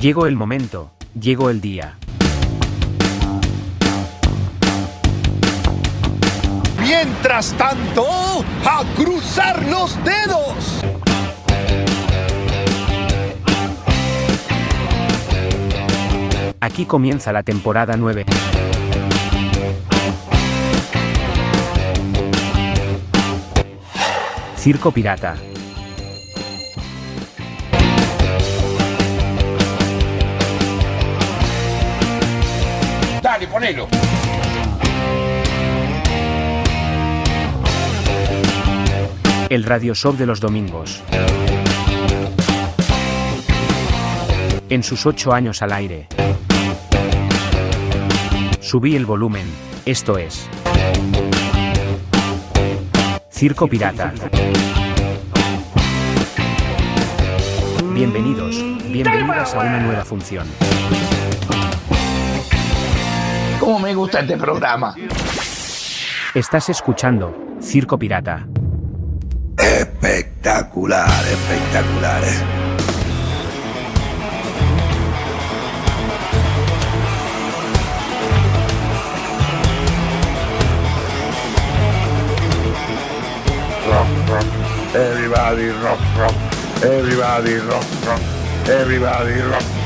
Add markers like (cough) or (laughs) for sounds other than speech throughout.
Llegó el momento, llegó el día. Mientras tanto, a cruzar los dedos. Aquí comienza la temporada 9. Circo Pirata. El radio show de los domingos. En sus ocho años al aire. Subí el volumen, esto es. Circo Pirata. Bienvenidos, bienvenidas a una nueva función. ¿Cómo me gusta este programa? Estás escuchando Circo Pirata. Espectacular, espectacular. eh. Rock, rock. Everybody rock, rock. Everybody rock, rock. Everybody rock.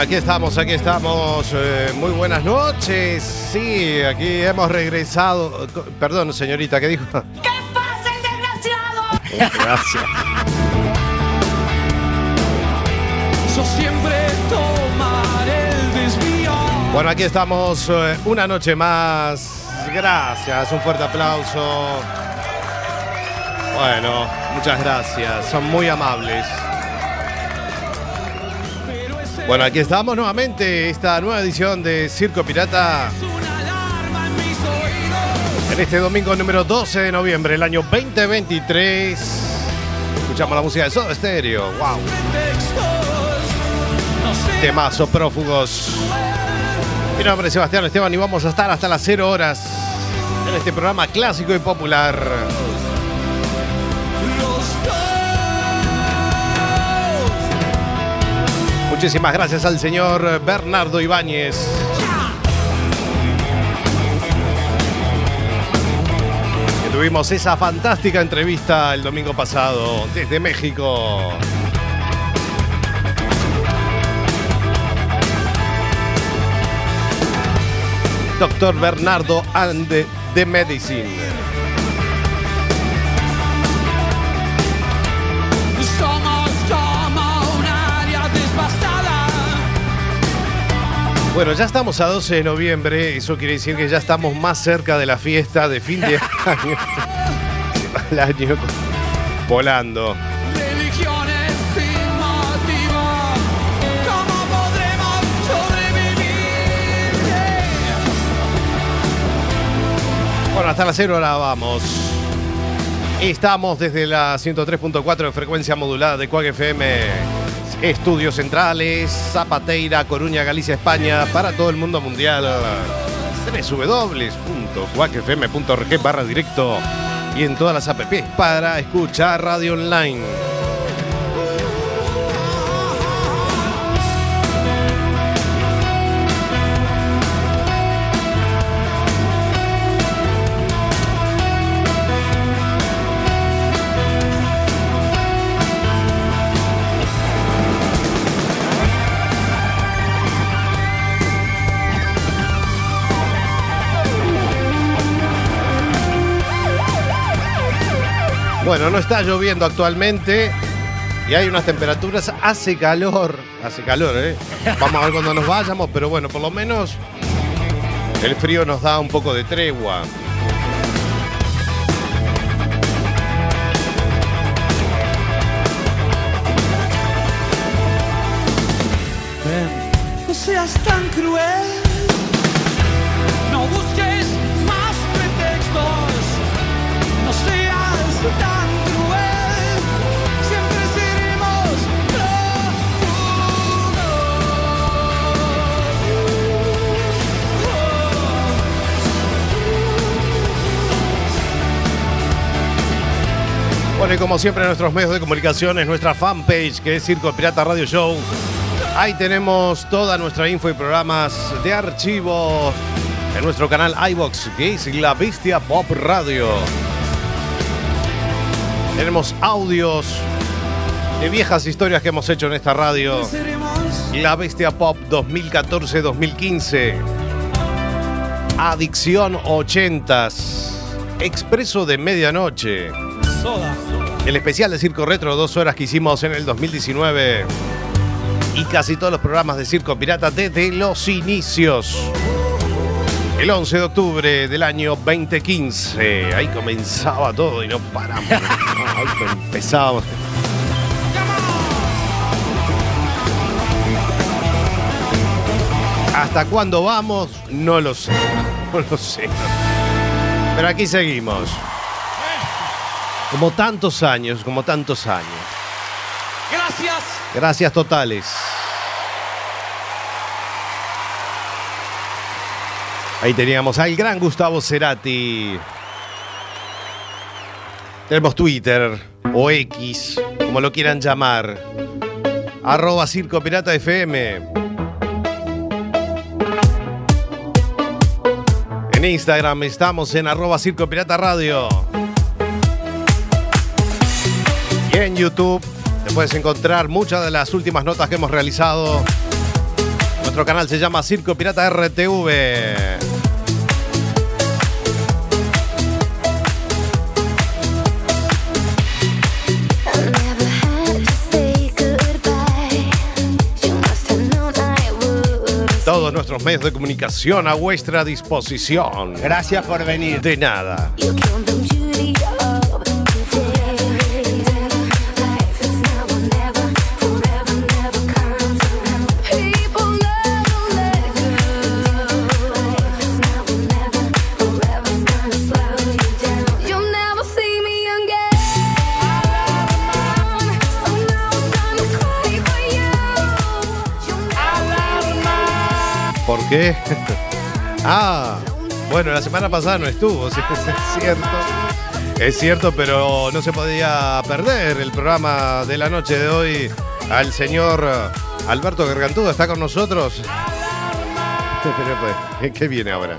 Bueno, aquí estamos, aquí estamos. eh, muy buenas noches. Sí, aquí hemos regresado. Perdón, señorita, ¿qué dijo? (laughs) ¿Qué pasa, el desgraciado? Gracias. Yo siempre tomaré el desvío. Bueno, aquí estamos eh, una noche más. Gracias, un fuerte aplauso. Bueno, muchas gracias, son muy amables. Bueno, aquí estamos nuevamente, esta nueva edición de Circo Pirata. en este domingo número 12 de noviembre del año 2023. Escuchamos la música de Soda Stereo. ¡Wow! Temazo prófugos. Mi nombre es Sebastián Esteban y vamos a estar hasta las 0 horas en este programa clásico y popular. Muchísimas gracias al señor Bernardo Ibáñez. Tuvimos esa fantástica entrevista el domingo pasado desde México. Doctor Bernardo and the, the Medicine. Bueno, ya estamos a 12 de noviembre, eso quiere decir que ya estamos más cerca de la fiesta de fin de año. Se (laughs) va el año volando. Religiones sin motivo. ¿Cómo podremos sobrevivir? Bueno, hasta las 0 hora vamos. Estamos desde la 103.4 de frecuencia modulada de Cuac FM. Estudios centrales, Zapateira, Coruña, Galicia, España, para todo el mundo mundial. www.cuacfm.org barra directo y en todas las apps para escuchar radio online. Bueno, no está lloviendo actualmente y hay unas temperaturas, hace calor, hace calor, ¿eh? Vamos a ver cuando nos vayamos, pero bueno, por lo menos el frío nos da un poco de tregua. No seas tan cruel. Como siempre en nuestros medios de comunicación, en nuestra fanpage que es Circo Pirata Radio Show. Ahí tenemos toda nuestra info y programas de archivo en nuestro canal iBox, que es La Bestia Pop Radio. Tenemos audios de viejas historias que hemos hecho en esta radio. La Bestia Pop 2014-2015. Adicción 80s. Expreso de Medianoche. soda. El especial de Circo Retro, dos horas que hicimos en el 2019. Y casi todos los programas de Circo Pirata desde los inicios. El 11 de octubre del año 2015. Ahí comenzaba todo y no paramos. (laughs) Ahí empezábamos. ¿Hasta cuándo vamos? No lo sé. (laughs) No lo sé. Pero aquí seguimos. Como tantos años, como tantos años. Gracias. Gracias totales. Ahí teníamos al gran Gustavo Cerati. Tenemos Twitter o X, como lo quieran llamar. Arroba Circo Pirata FM. En Instagram estamos en arroba Circo Pirata Radio. En YouTube te puedes encontrar muchas de las últimas notas que hemos realizado. Nuestro canal se llama Circo Pirata RTV. Todos nuestros medios de comunicación a vuestra disposición. Gracias por venir. De nada. Qué? (laughs) ah, bueno, la semana pasada no estuvo, (laughs) es cierto. Es cierto, pero no se podía perder el programa de la noche de hoy. Al señor Alberto Gargantudo está con nosotros. (laughs) ¿Qué viene ahora?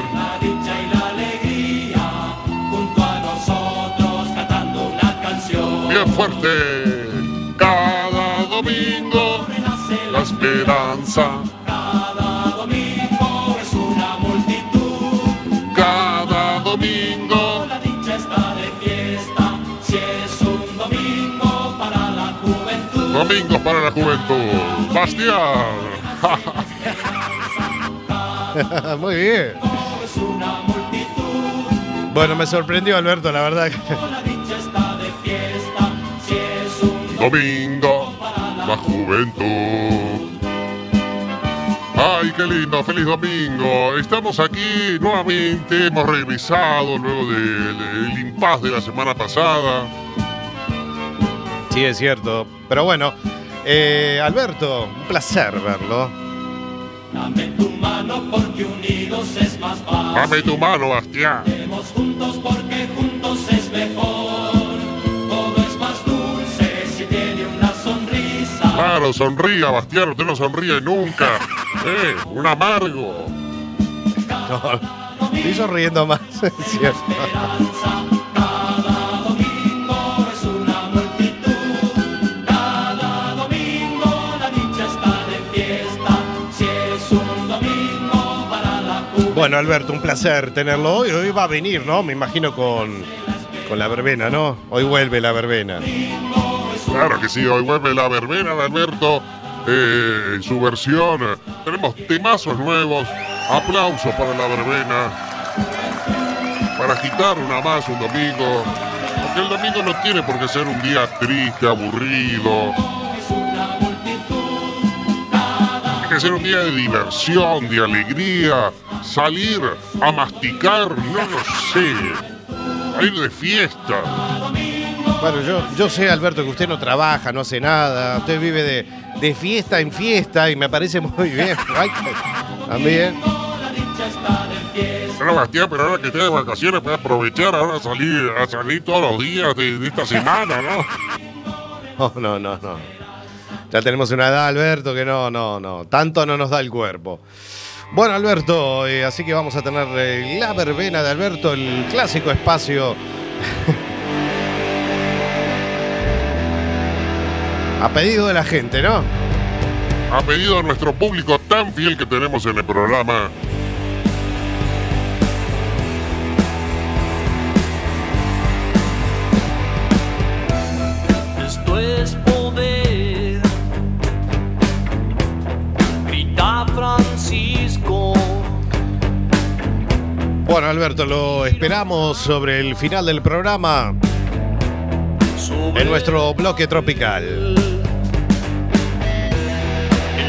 Fuerte. Cada domingo. La esperanza. Cada domingo. Domingos para la juventud. Bastián. (laughs) Muy bien. Bueno, me sorprendió Alberto, la verdad. Domingo, la juventud. Ay, qué lindo, feliz domingo. Estamos aquí nuevamente, hemos regresado luego del del impasse de la semana pasada. Sí, es cierto. Pero bueno, eh, Alberto, un placer verlo. Dame tu mano, Bastián. Claro, sonría, Bastián, usted no sonríe nunca. (laughs) Eh, un amargo. No, estoy sonriendo más, (laughs) es cierto. Bueno, Alberto, un placer tenerlo hoy. Hoy va a venir, ¿no? Me imagino con, con la verbena, ¿no? Hoy vuelve la verbena. Claro que sí, hoy vuelve la verbena de Alberto eh, en su versión. Tenemos temazos nuevos. Aplausos para la verbena. Para agitar una más un domingo. Porque el domingo no tiene por qué ser un día triste, aburrido. Tiene que ser un día de diversión, de alegría. Salir a masticar, no lo sé. A ir de fiesta. Bueno, yo, yo sé, Alberto, que usted no trabaja, no hace nada. Usted vive de, de fiesta en fiesta y me parece muy bien. También. Bueno, Bastián, pero ahora que esté de vacaciones puede aprovechar ahora a salir, a salir todos los días de, de esta semana, ¿no? No, (laughs) no, no, no. Ya tenemos una edad, Alberto, que no, no, no. Tanto no nos da el cuerpo. Bueno, Alberto, eh, así que vamos a tener eh, la verbena de Alberto, el clásico espacio. A pedido de la gente, ¿no? A pedido de nuestro público tan fiel que tenemos en el programa. Esto es poder. Grita Francisco. Bueno, Alberto, lo esperamos sobre el final del programa en nuestro bloque tropical.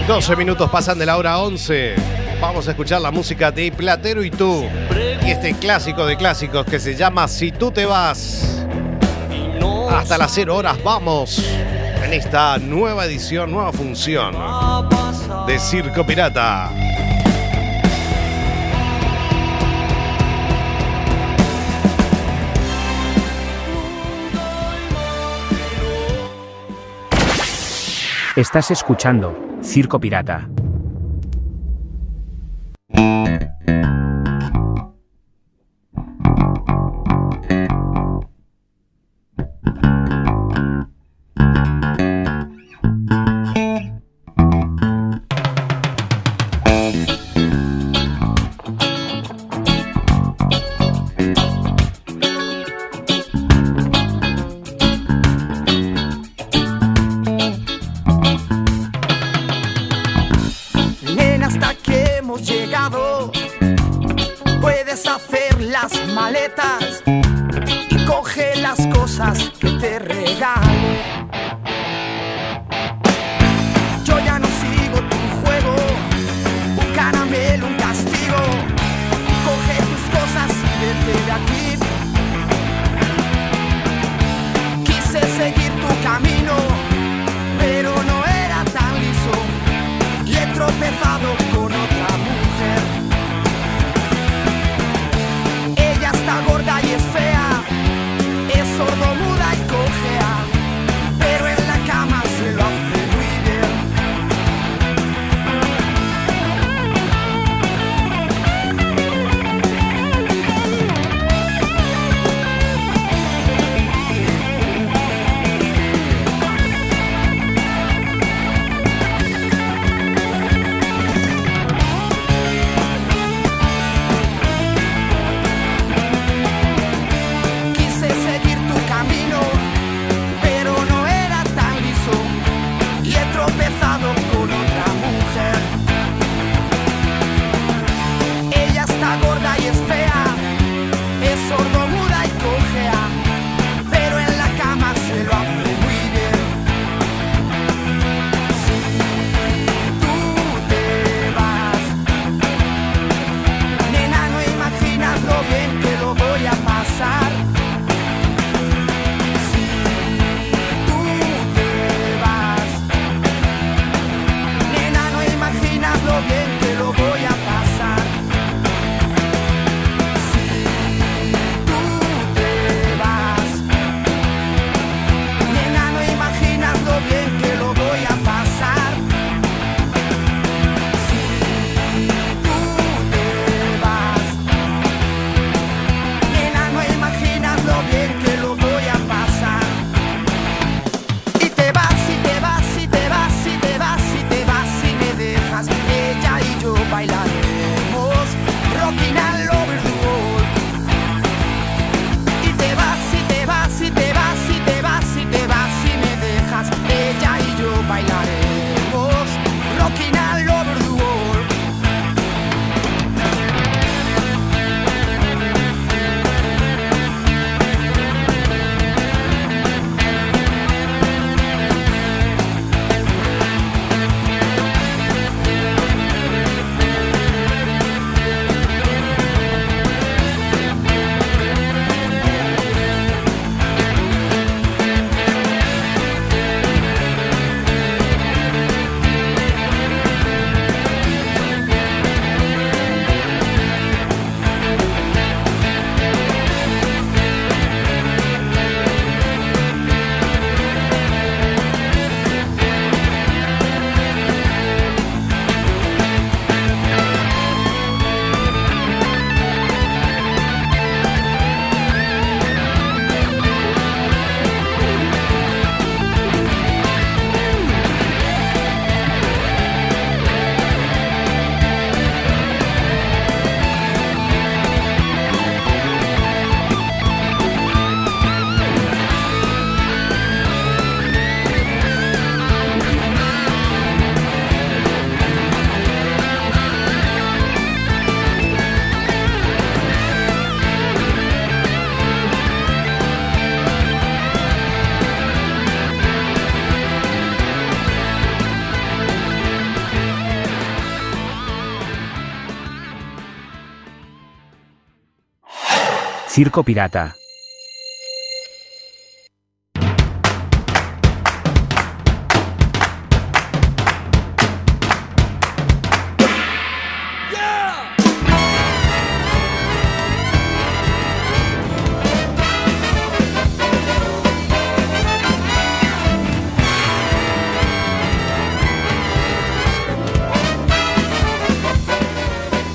12 minutos pasan de la hora 11. Vamos a escuchar la música de Platero y tú. Y este clásico de clásicos que se llama Si tú te vas. Hasta las 0 horas vamos en esta nueva edición, nueva función de Circo Pirata. Estás escuchando Circo Pirata. Circo Pirata.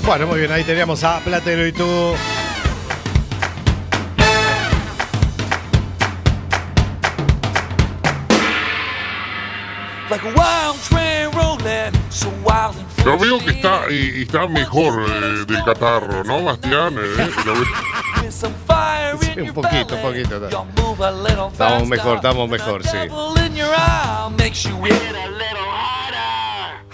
Bueno, muy bien, ahí teníamos a Platero y tú. Yo veo que está, y, y está mejor eh, del catarro, ¿no, Bastián? Eh, (laughs) lo veo- With some fire in Sí, un your poquito, belly. un poquito. You'll move a little Estamos mejor, estamos mejor, sí. Devil in your eye makes you hit a little harder.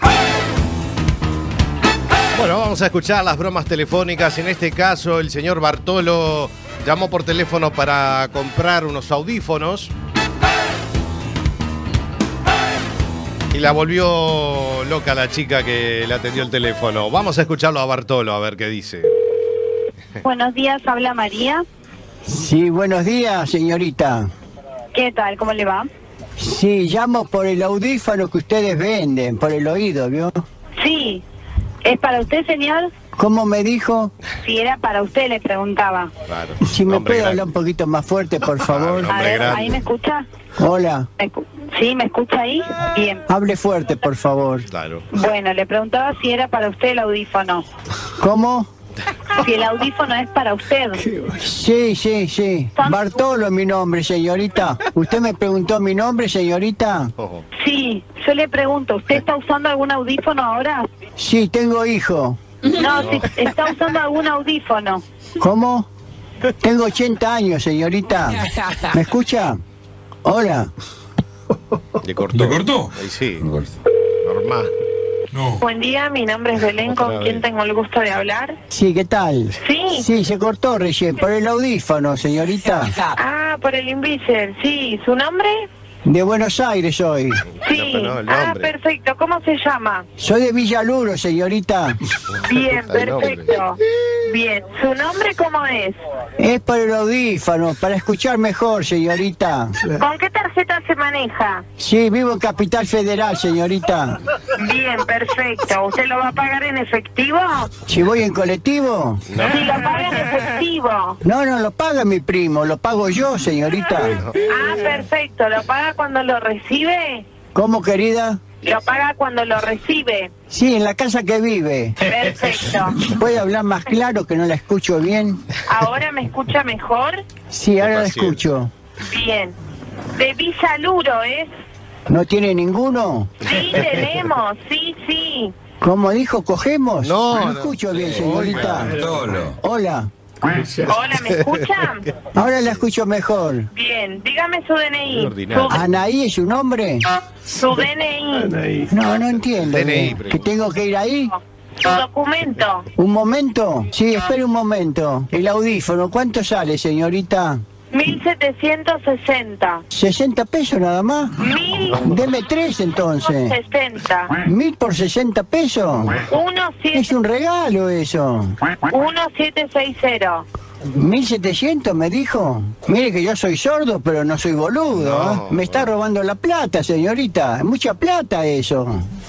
Bueno, vamos a escuchar las bromas telefónicas. En este caso, el señor Bartolo llamó por teléfono para comprar unos audífonos. Y la volvió loca la chica que le atendió el teléfono. Vamos a escucharlo a Bartolo a ver qué dice. Buenos días, habla María. Sí, buenos días, señorita. ¿Qué tal? ¿Cómo le va? Sí, llamo por el audífono que ustedes venden, por el oído, ¿vio? Sí. ¿Es para usted, señor? ¿Cómo me dijo? Si era para usted, le preguntaba. Claro. Si me puede grande. hablar un poquito más fuerte, por (laughs) favor. Claro. A ver, grande. ¿ahí me escucha? Hola, ¿Me escu- ¿Sí? ¿Me escucha ahí? Bien. hable fuerte, por favor. Claro. Bueno, le preguntaba si era para usted el audífono. ¿Cómo? Si el audífono es para usted. Sí, sí, sí. Bartolo es mi nombre, señorita. ¿Usted me preguntó mi nombre, señorita? Sí, yo le pregunto, ¿usted está usando algún audífono ahora? Sí, tengo hijo. No, si está usando algún audífono. ¿Cómo? Tengo 80 años, señorita. ¿Me escucha? Hola. (laughs) ¿Le cortó? ¿Le cortó? Ahí sí. Normal. No. Buen día, mi nombre es Belén, con quien tengo el gusto de hablar. Sí, ¿qué tal? Sí. Sí, se cortó recién por el audífono, señorita. Ah, por el Invisor, sí. ¿Su nombre? De Buenos Aires soy. Sí. no, ah, perfecto. ¿Cómo se llama? Soy de Villaluro, señorita. Bien, perfecto. Bien. ¿Su nombre cómo es? Es por el audífono, para escuchar mejor, señorita. ¿Con qué tarjeta se maneja? Sí, vivo en Capital Federal, señorita. Bien, perfecto. ¿Usted lo va a pagar en efectivo? Si voy en colectivo. Si lo paga en efectivo. No, no lo paga mi primo, lo pago yo, señorita. Ah, perfecto. ¿Lo paga cuando lo recibe? ¿Cómo, querida? Lo paga cuando lo recibe. Sí, en la casa que vive. Perfecto. ¿Puede hablar más claro que no la escucho bien? ¿Ahora me escucha mejor? Sí, ahora la escucho. Bien. De Villaluro, ¿es? ¿No tiene ninguno? Sí, tenemos. Sí, sí. ¿Cómo dijo, cogemos? No, no. escucho bien, señorita. Solo. Hola. Hola, ¿me escuchan? (laughs) Ahora la escucho mejor. Bien. Dígame su DNI. Su, ¿Anaí es su nombre? su DNI. No, no entiendo. DNI, ¿Que tengo que ir ahí? Su documento. ¿Un momento? Sí, espere un momento. El audífono, ¿cuánto sale, señorita? 1760. ¿60 pesos nada más? Deme tres entonces. 1060. ¿Mil por 60 pesos? Es un regalo eso. 1760. ¿1700 me dijo? Mire que yo soy sordo, pero no soy boludo. ¿eh? Me está robando la plata, señorita. Es Mucha plata eso.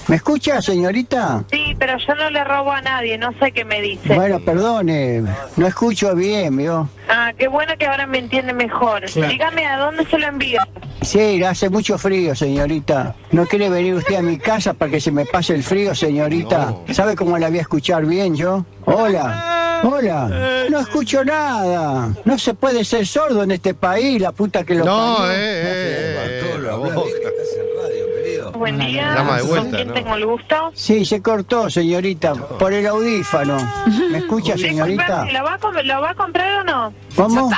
¿Me escucha, señorita? Sí, pero yo no le robo a nadie. No sé qué me dice. Bueno, perdone. No escucho bien, ¿vio? Ah, qué bueno que ahora me entiende mejor. Dígame a dónde se lo envío. Sí, hace mucho frío, señorita. ¿No quiere venir usted a mi casa para que se me pase el frío, señorita? ¿Sabe cómo la voy a escuchar bien yo? Hola, hola. No escucho nada. No se puede ser sordo en este país, la puta que lo No, parió. eh, eh, eh, la boca. Buen día. Llama de vuelta, ¿Con quién ¿no? tengo el gusto? Sí, se cortó, señorita, por el audífono. ¿Me escucha, señorita? ¿Lo va, a, ¿Lo va a comprar o no? ¿Cómo?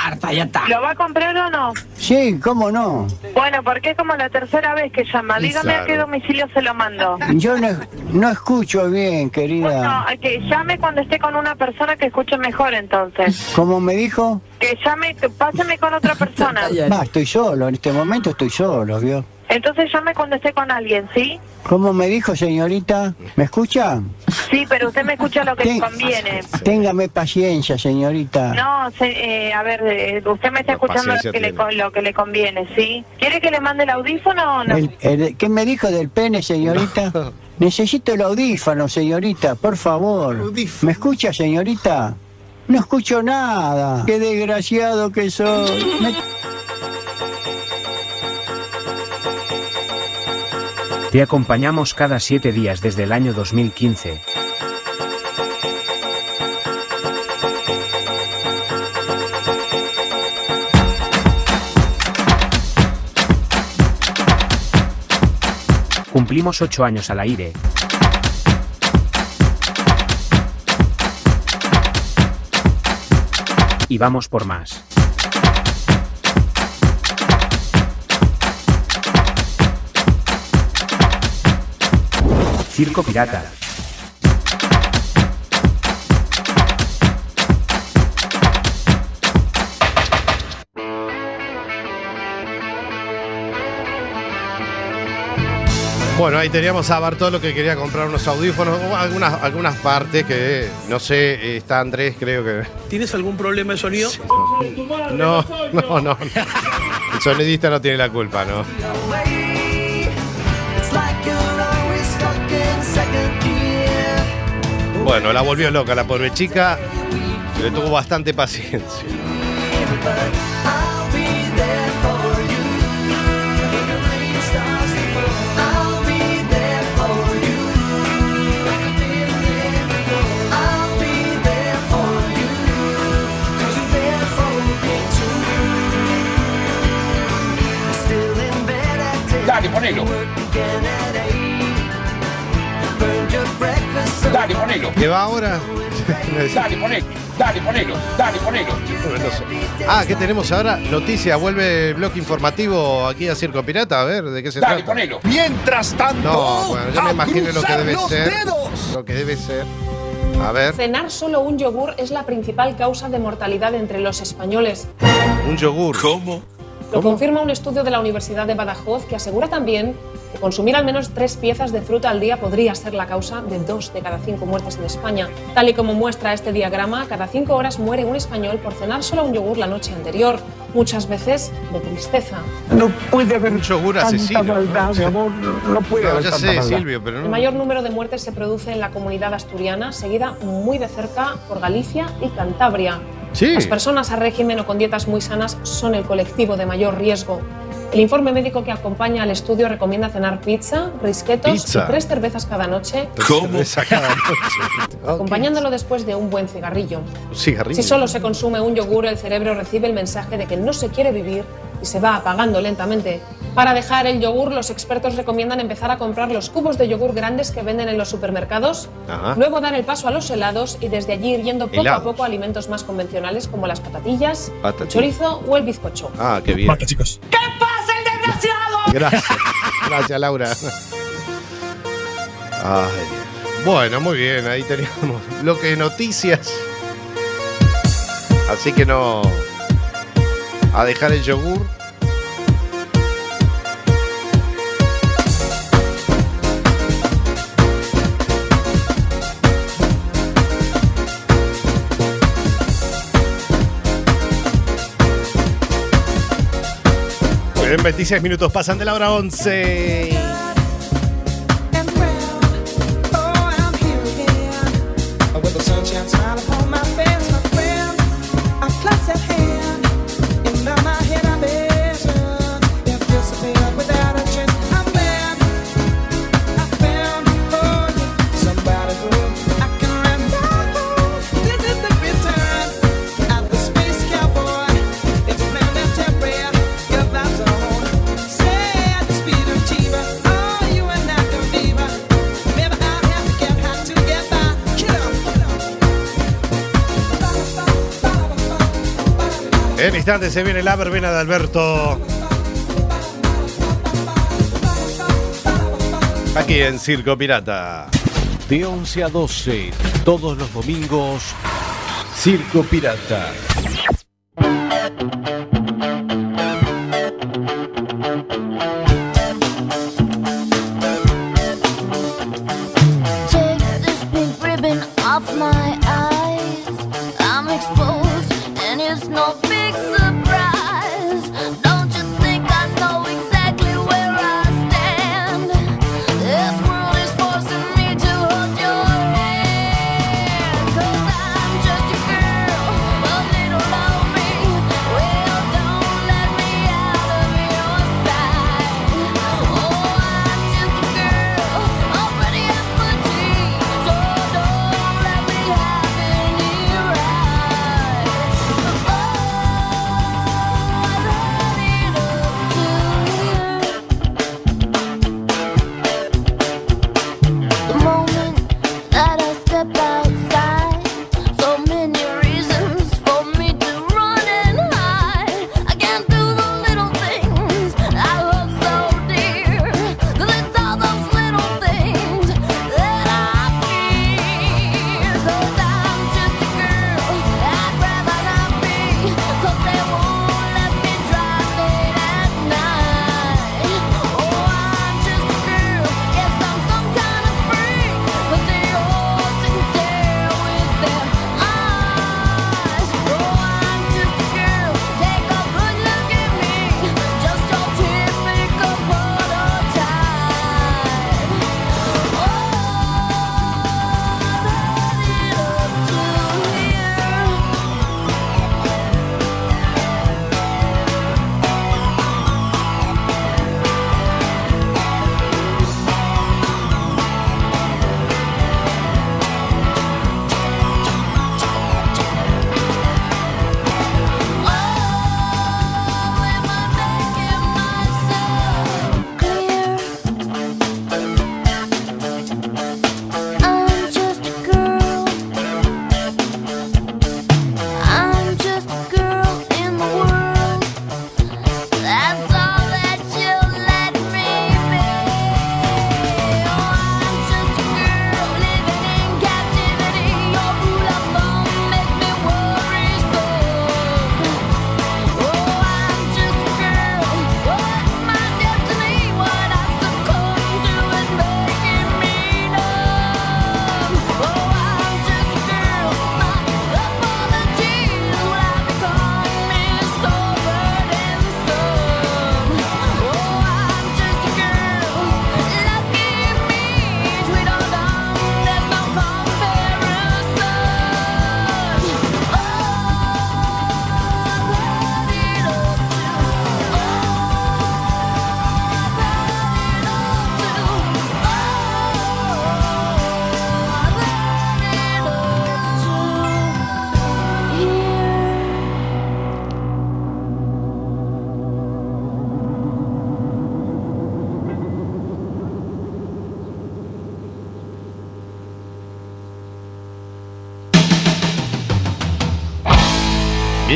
¿Lo va a comprar o no? Sí, ¿cómo no? Bueno, porque es como la tercera vez que llama. Dígame a qué domicilio se lo mando. Yo no, no escucho bien, Bueno, querida. que llame cuando esté con una persona que escuche mejor entonces. ¿Cómo me dijo? Que llame, páseme con otra (laughs) persona. Va, estoy solo, en este momento estoy solo, ¿vio? Entonces llame cuando esté con alguien, ¿sí? ¿Cómo me dijo, señorita? ¿Me escucha? Sí, pero usted me escucha lo que le Ten- conviene. Téngame paciencia, señorita. No, se- eh, a ver, eh, usted me está No, escuchando lo que, le, lo que le conviene, ¿sí? ¿Quiere que le mande el audífono o no? El- el- ¿Qué me dijo del pene, señorita? Necesito el audífono, señorita, por favor. Audífono. ¿Me escucha, señorita? No escucho nada. Qué desgraciado que soy. Me- Te acompañamos cada siete días desde el año 2015. Cumplimos ocho años al aire. Y vamos por más. Circo Pirata. Bueno, ahí teníamos a Bartolo que quería comprar unos audífonos, o algunas, algunas partes que, no sé, está Andrés, creo que... ¿Tienes algún problema de sonido? No, no, no. El sonidista no tiene la culpa, ¿no? Bueno, la volvió loca la pobre chica. Le tuvo bastante paciencia. Dale, ponelo. Dale, ponelo. ¿Qué va ahora? (laughs) Dale, ponelo. Dale, ponelo. Dale, ponelo. No sé. Ah, ¿qué tenemos ahora? Noticias, vuelve el bloque informativo aquí a Circo Pirata, a ver, ¿de qué se Dale, trata? ponelo. Mientras tanto, No, bueno, yo me imagino lo que debe ser. dedos. Lo que debe ser. A ver, Cenar solo un yogur es la principal causa de mortalidad entre los españoles. un yogur. ¿Cómo? Lo confirma un estudio de la Universidad de Badajoz que asegura también consumir al menos tres piezas de fruta al día podría ser la causa de dos de cada cinco muertes en España. Tal y como muestra este diagrama, cada cinco horas muere un español por cenar solo un yogur la noche anterior, muchas veces de tristeza. No puede haber Un yogur asesino. maldad, mi amor. No puede No, haber ya tanta sé, maldad. Silvio, pero El no. mayor número de muertes se produce en la comunidad asturiana, seguida muy de cerca por Galicia y Cantabria. Sí. Las personas a régimen o con dietas muy sanas son el colectivo de mayor riesgo. El informe médico que acompaña al estudio recomienda cenar pizza, risquetos Pizza. y tres cervezas cada noche, ¿Cómo? Esa cada noche. (laughs) Ok. acompañándolo después de un buen cigarrillo. Si solo se consume un yogur, el cerebro recibe el mensaje de que no se quiere vivir y se va apagando lentamente. Para dejar el yogur, los expertos recomiendan empezar a comprar los cubos de yogur grandes que venden en los supermercados, Ajá. luego dar el paso a los helados y desde allí ir yendo poco Helados. a poco a alimentos más convencionales como las patatillas, el Patatillas. chorizo o el bizcocho. Ah, qué bien. Basta, chicos. Gracias. (laughs) Gracias, Laura. Ay. Bueno, muy bien, ahí teníamos lo que noticias. Así que no. A dejar el yogur. Bien, 26 minutos pasan de la hora 11. En instantes se viene la verbena de Alberto. Aquí en Circo Pirata. De 11 a 12, todos los domingos, Circo Pirata.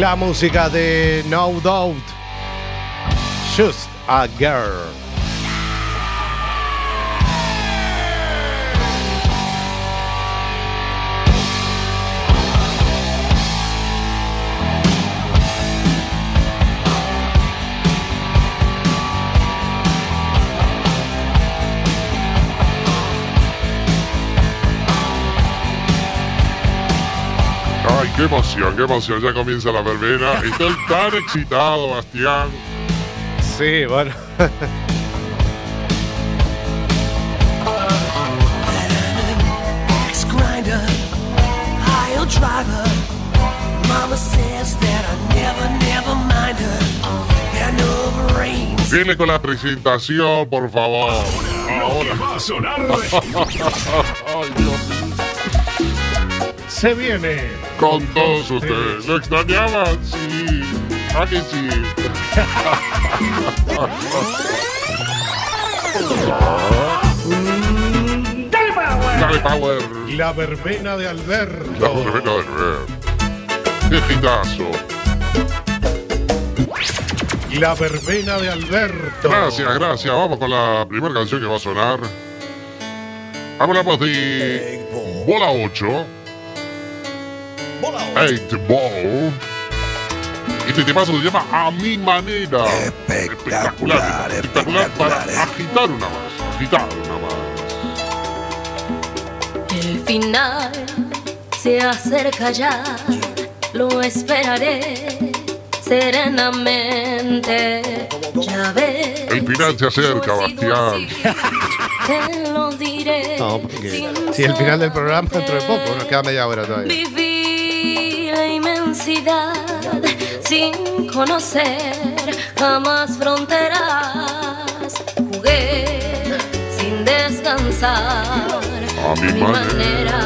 La música de No Doubt. Just a Girl. Qué emoción, qué emoción. Ya comienza la verbena. Estoy tan excitado, Bastián. Sí, bueno. Viene con la presentación, por favor. Ahora. va a sonar. (laughs) Se viene. Con todos ustedes. ¿Lo extrañaban? Sí. ¿A que sí? Dale power. La verbena de Alberto. La verbena del ver. Qué. La verbena de Alberto. Gracias, gracias. Vamos con la primera canción que va a sonar. Hablamos de Bola 8. Eight Ball. Este temazo se llama A mi manera. Espectacular, espectacular, para agitar una más. Agitar una más. El final se acerca ya. lo esperaré serenamente. Ya ves, El final se acerca, Bastián. te lo diré. No, porque si el final del programa dentro de poco, nos queda media hora todavía. Inmensidad sin conocer jamás fronteras. Jugué sin descansar A mi manera.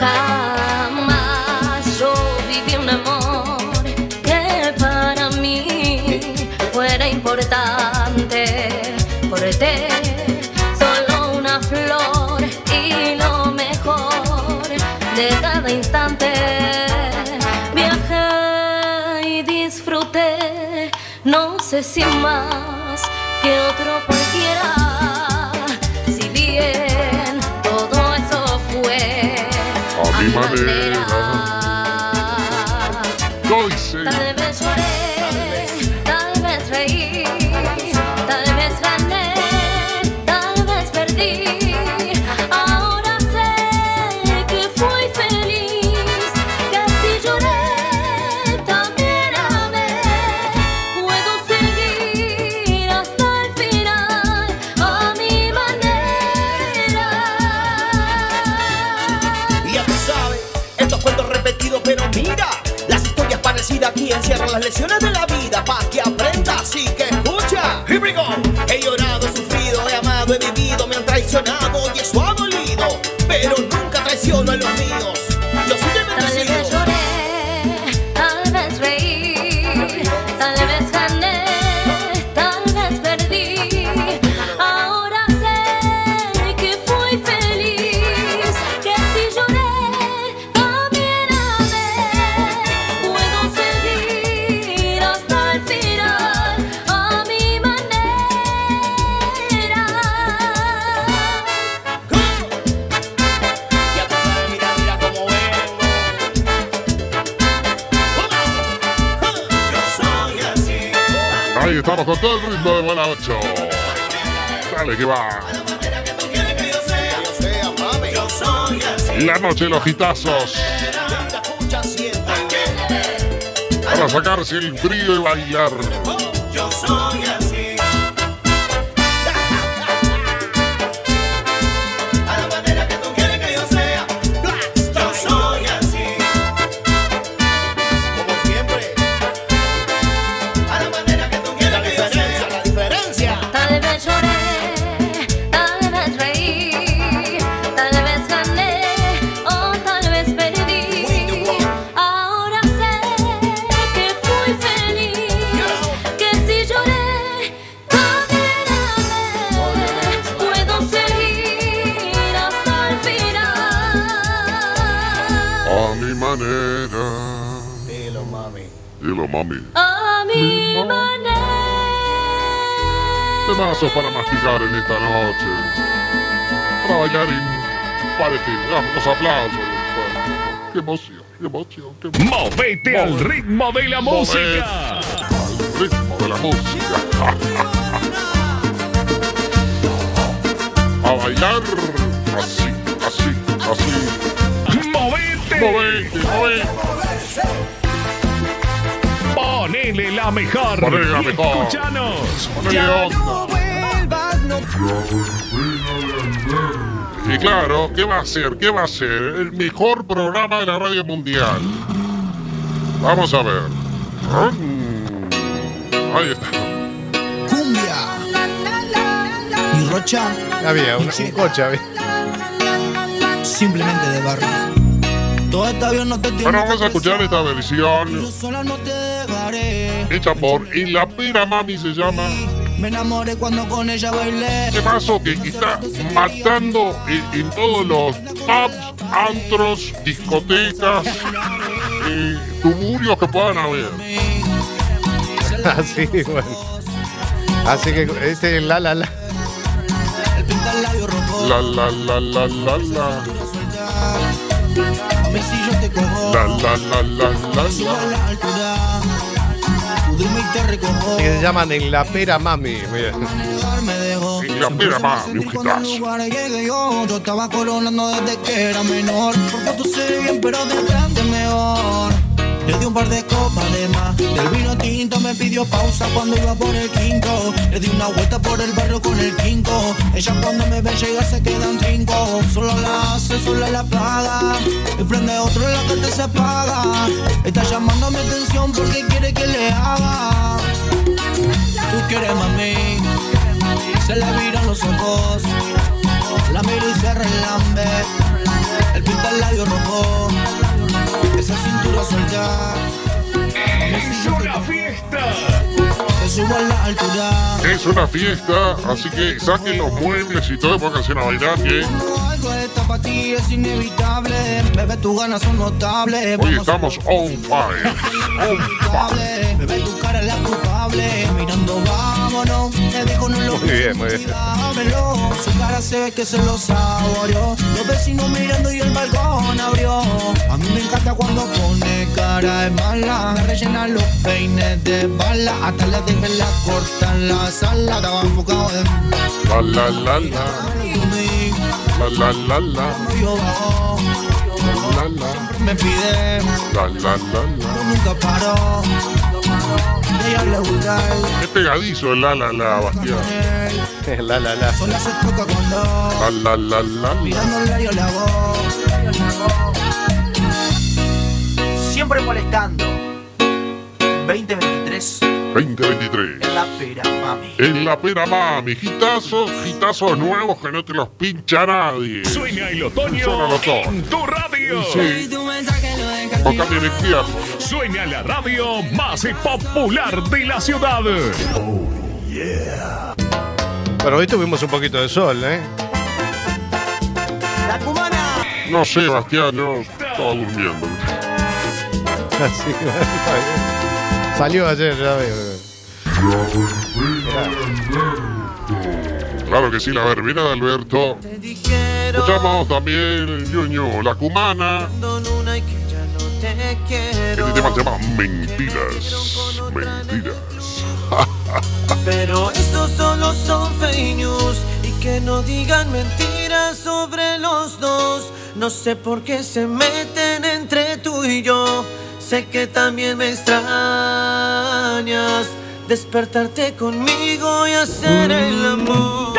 Jamás yo viví un amor sé si más que otro cualquiera. Si bien todo eso fue A mi manera. Hice. Tal vez lloré, tal vez reí, tal vez gané, tal vez perdí. 8. Dale que va. La noche los gitazos. Para sacarse el frío y bailar. Manera. Dilo, mami. Dilo, mami. A mi manera. Temazos para masticar en esta noche. Para bailar y parecer. Los aplausos. Qué emoción, qué emoción, qué emoción. Movete al ritmo de la música. Al ritmo de la música. (laughs) A bailar así, así, así. Movete. Movete, movete. Ponele la mejor. Ponele la Y mejor. Escuchanos. Ponele onda. Y claro, ¿qué va a ser? ¿Qué va a ser? El mejor programa de la radio mundial. Vamos a ver. Mm. Ahí está. Cumbia. Y Rocha. Había un, un coche, había. Simplemente de barrio. Todo está bien, no te Bueno, vamos a escuchar esta Yo versión sola no te dejaré. hecha por Y la Pera Mami se llama. Me enamoré cuando con ella bailé. ¿Qué pasó? Que está matando en, en todos los pubs, antros, discotecas, eh, tuburios que puedan haber. (laughs) Así, bueno. Así que este la la la. La la la la la la. Mami, si yo te cojo. La la la la la la. la altura. Y te recojo. Que se llaman en la pera mami. Mira. Me. En la pera llegué yo, yo estaba coronando desde que era menor. Porque tú sé bien, pero de grande mejor. Le di un par de copas de más. Del vino tinto me pidió pausa cuando iba por el quinto. Le di una vuelta por el barrio con el quinto. Ella cuando me ve llegar se queda en trinco. Solo la hace, solo la paga. Y prende otro la que se apaga. Está llamando mi atención porque quiere que le haga. Tú quieres mami. Se le viran los ojos. La miro y se relambe. El pinta el labio rojo. Esa cintura suelta. ¡Es una fiesta! Te subo a la altura. Es una fiesta, así que saquen los muebles y todo y pónganse a bailar que para ti es inevitable. Bebé, tus ganas son notables. hoy Vamos estamos on fire. On fire. Bebé, tu cara la Mirando, vámonos. Te dijo no lo Muy bien, muy bien. Su cara se ve que se lo saboreó. Los vecinos mirando y el balcón abrió. A mí me encanta cuando pone cara de mala. Me rellena los peines de bala. Hasta la dejé la corta en la sala. Estaba enfocado en La la la la. La la la la. La la. Me pide. La la la la. Yo nunca paro. El Qué pegadizo el la la la, Bastián. La la la. La la la la. Siempre molestando. 2023 2023. en la pera, mami. En la pera mami, gitazos, gitazos nuevos que no te los pincha nadie. Suena el otoño Suena el otoño. en tu radio. Sí. Boca de invierno. Suena la radio más popular de la ciudad. Pero hoy tuvimos un poquito de sol, ¿eh? La cubana. No sé, Bastián, yo estaba durmiendo. (laughs) Así, está bien. Salió ayer, ya veo. Claro que sí, la verbena de Alberto. Escuchamos también Ñuño, la cumana. Este tema se llama Mentiras. Mentiras. (laughs) Pero estos solo son fake news y que no digan mentiras sobre los dos. No sé por qué se meten entre tú y yo. Sé que también me extrañas. Despertarte conmigo y hacer el amor.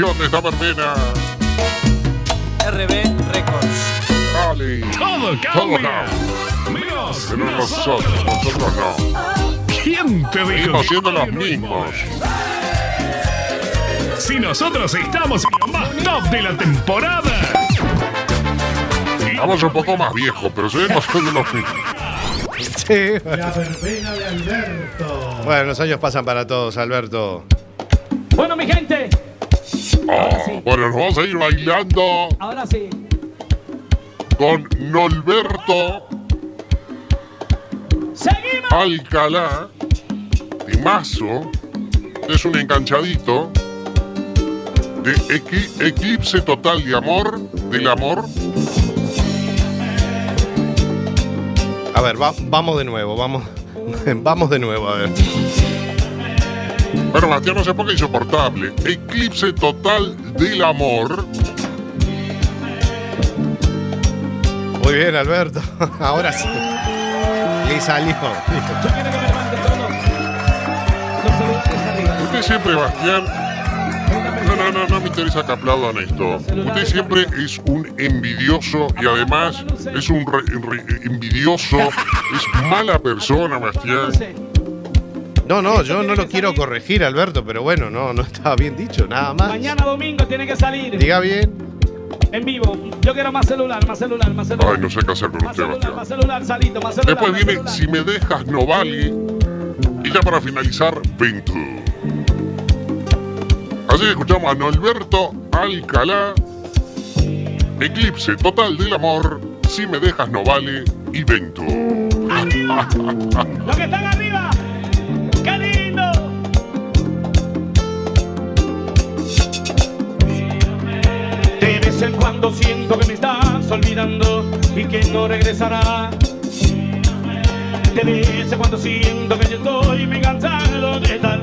Canción de esta verbena. RB Records. Dale. Todo Todo cambia. no. Menos Pero nosotros, nosotros no. ¿Quién te dijo? Seguimos siendo los mismos. Si nosotros estamos en lo más top de la temporada. Estamos un poco más viejos, pero seguimos siendo los mismos. Sí. La verbena de Alberto. Bueno, los años pasan para todos, Alberto. Bueno, mi gente, Bueno, nos vamos a ir bailando ahora sí. con Norberto Alcalá de Mazo. Es un enganchadito de Equi- Eclipse Total de Amor, del Amor. A ver, va- vamos de nuevo, vamos, (laughs) vamos de nuevo, a ver. Bueno, Bastián no se ponga insoportable. Eclipse Total del Amor. Muy bien, Alberto. (laughs) Ahora sí. Le salió. Usted siempre, Bastián. No, no, no, no me interesa que aplaudan esto. Usted siempre es un envidioso y además es un re- re- envidioso, es mala persona, Bastián. No, no, yo no lo quiero corregir, Alberto, pero bueno, no, no estaba bien dicho, nada más. Mañana domingo tiene que salir. Diga bien. En vivo. Yo quiero más celular, más celular, más celular. Ay, no sé qué hacer con usted, Bastián. Más celular, salito, más celular. Después más viene celular. Si me dejas no vale. Y ya para finalizar, Vento. Así que escuchamos a Norberto Alcalá. Eclipse total del amor. Si me dejas no vale. Y Vento. Los que están arriba. Cuando siento que me estás olvidando y que no regresará. Vez en cuando siento que yo estoy muy cansado de tal.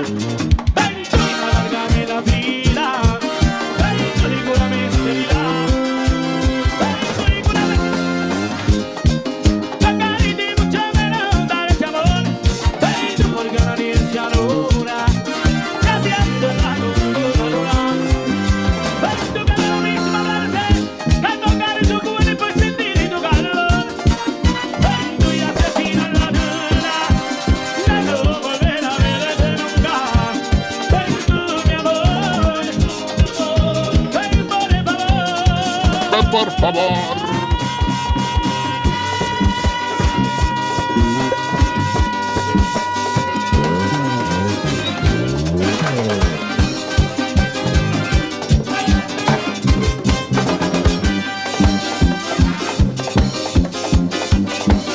favor.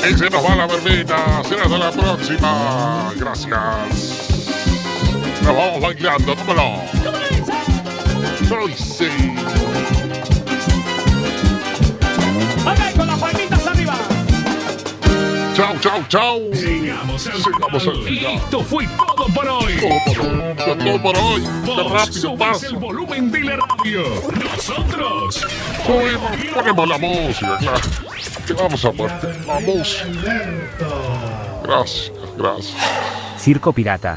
Y se nos va la verbena. Será la próxima. Gracias. Nos vamos bailando. Tómalo. Soy sí. Chau, chau, chau. Final. al final. Esto fue todo por hoy. Todo, todo por hoy. Qué Vos rápido subís pasa. el volumen de la radio. Nosotros Subimos, ponemos la música, claro. ¿Qué vamos a poner? La música. Gracias, gracias. Circo Pirata.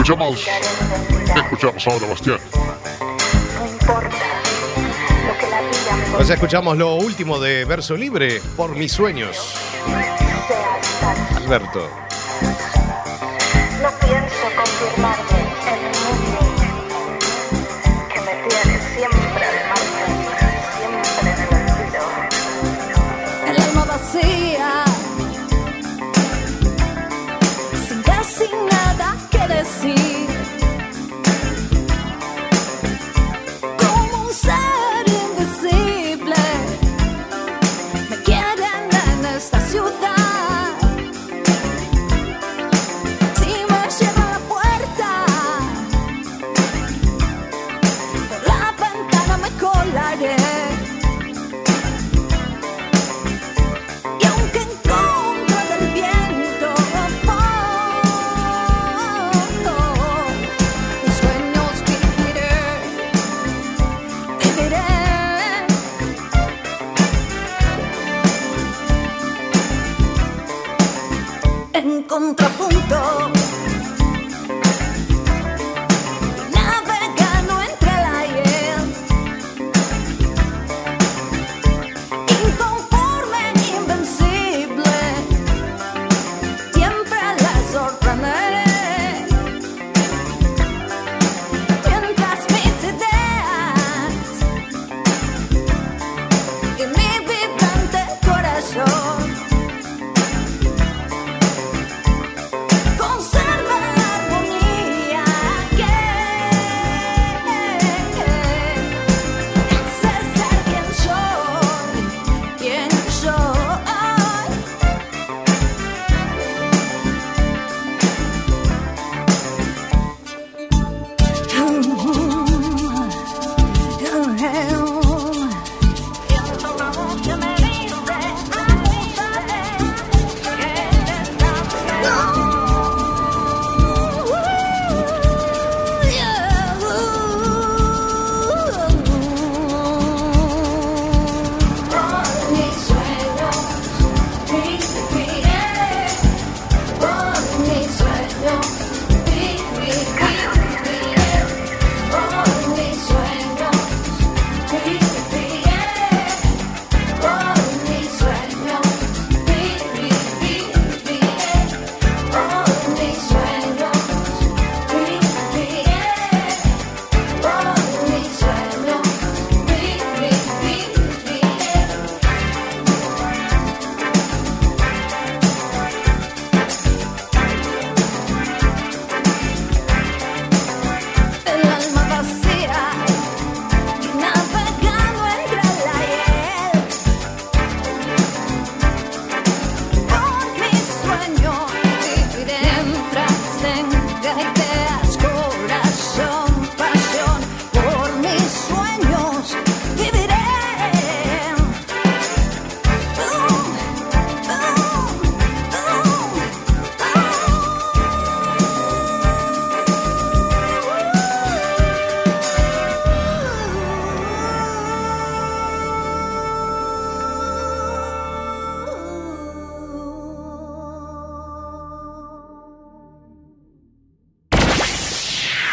Escuchamos. Escuchamos ahora, Bastián. Pues escuchamos lo último de Verso Libre por mis sueños. Alberto. No pienso confirmarme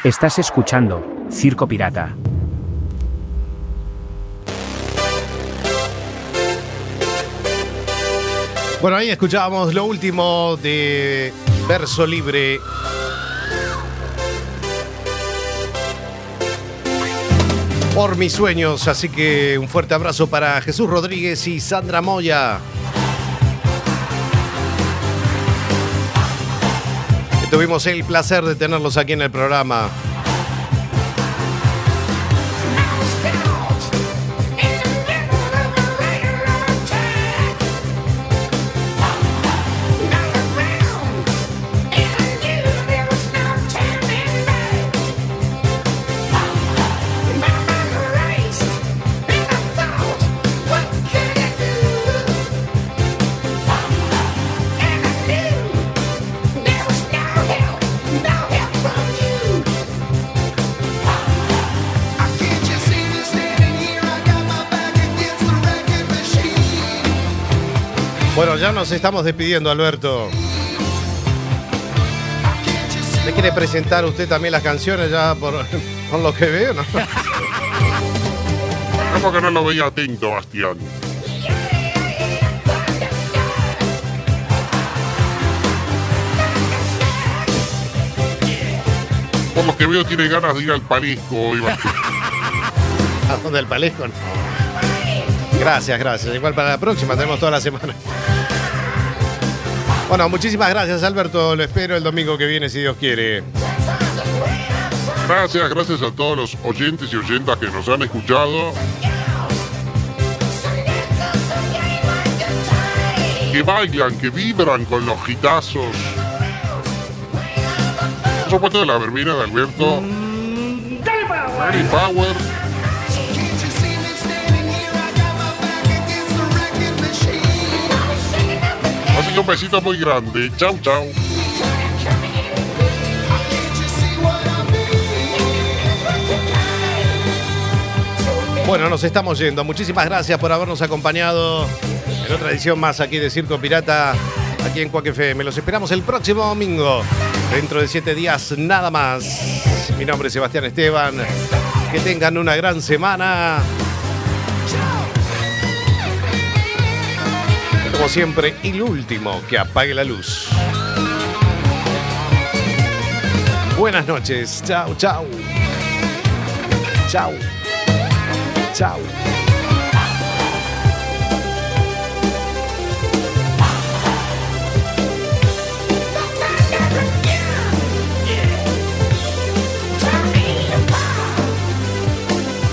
Estás escuchando Circo Pirata. Bueno, ahí escuchábamos lo último de Verso Libre. Por mis sueños, así que un fuerte abrazo para Jesús Rodríguez y Sandra Moya. Tuvimos el placer de tenerlos aquí en el programa. Nos estamos despidiendo, Alberto. ¿Me quiere presentar usted también las canciones ya por, (laughs) por lo que veo, no? (laughs) ¿Cómo que no lo veía atento, Bastián? Por lo que veo tiene ganas de ir al Palisco hoy, Bastián. (laughs) ¿A dónde el palesco? No. Gracias, gracias. Igual para la próxima, tenemos toda la semana. Bueno, muchísimas gracias, Alberto. Lo espero el domingo que viene, si Dios quiere. Gracias, gracias a todos los oyentes y oyentas que nos han escuchado. Que bailan, que vibran con los gitazos. Por supuesto de la verbena de Alberto. Dale Power. Un besito muy grande. Chau, chau. Bueno, nos estamos yendo. Muchísimas gracias por habernos acompañado en otra edición más aquí de Circo Pirata, aquí en Cuac FM. Los esperamos el próximo domingo, dentro de siete días nada más. Mi nombre es Sebastián Esteban. Que tengan una gran semana. Como siempre, y último, que apague la luz. Buenas noches. Chao, chao. Chao. Chao.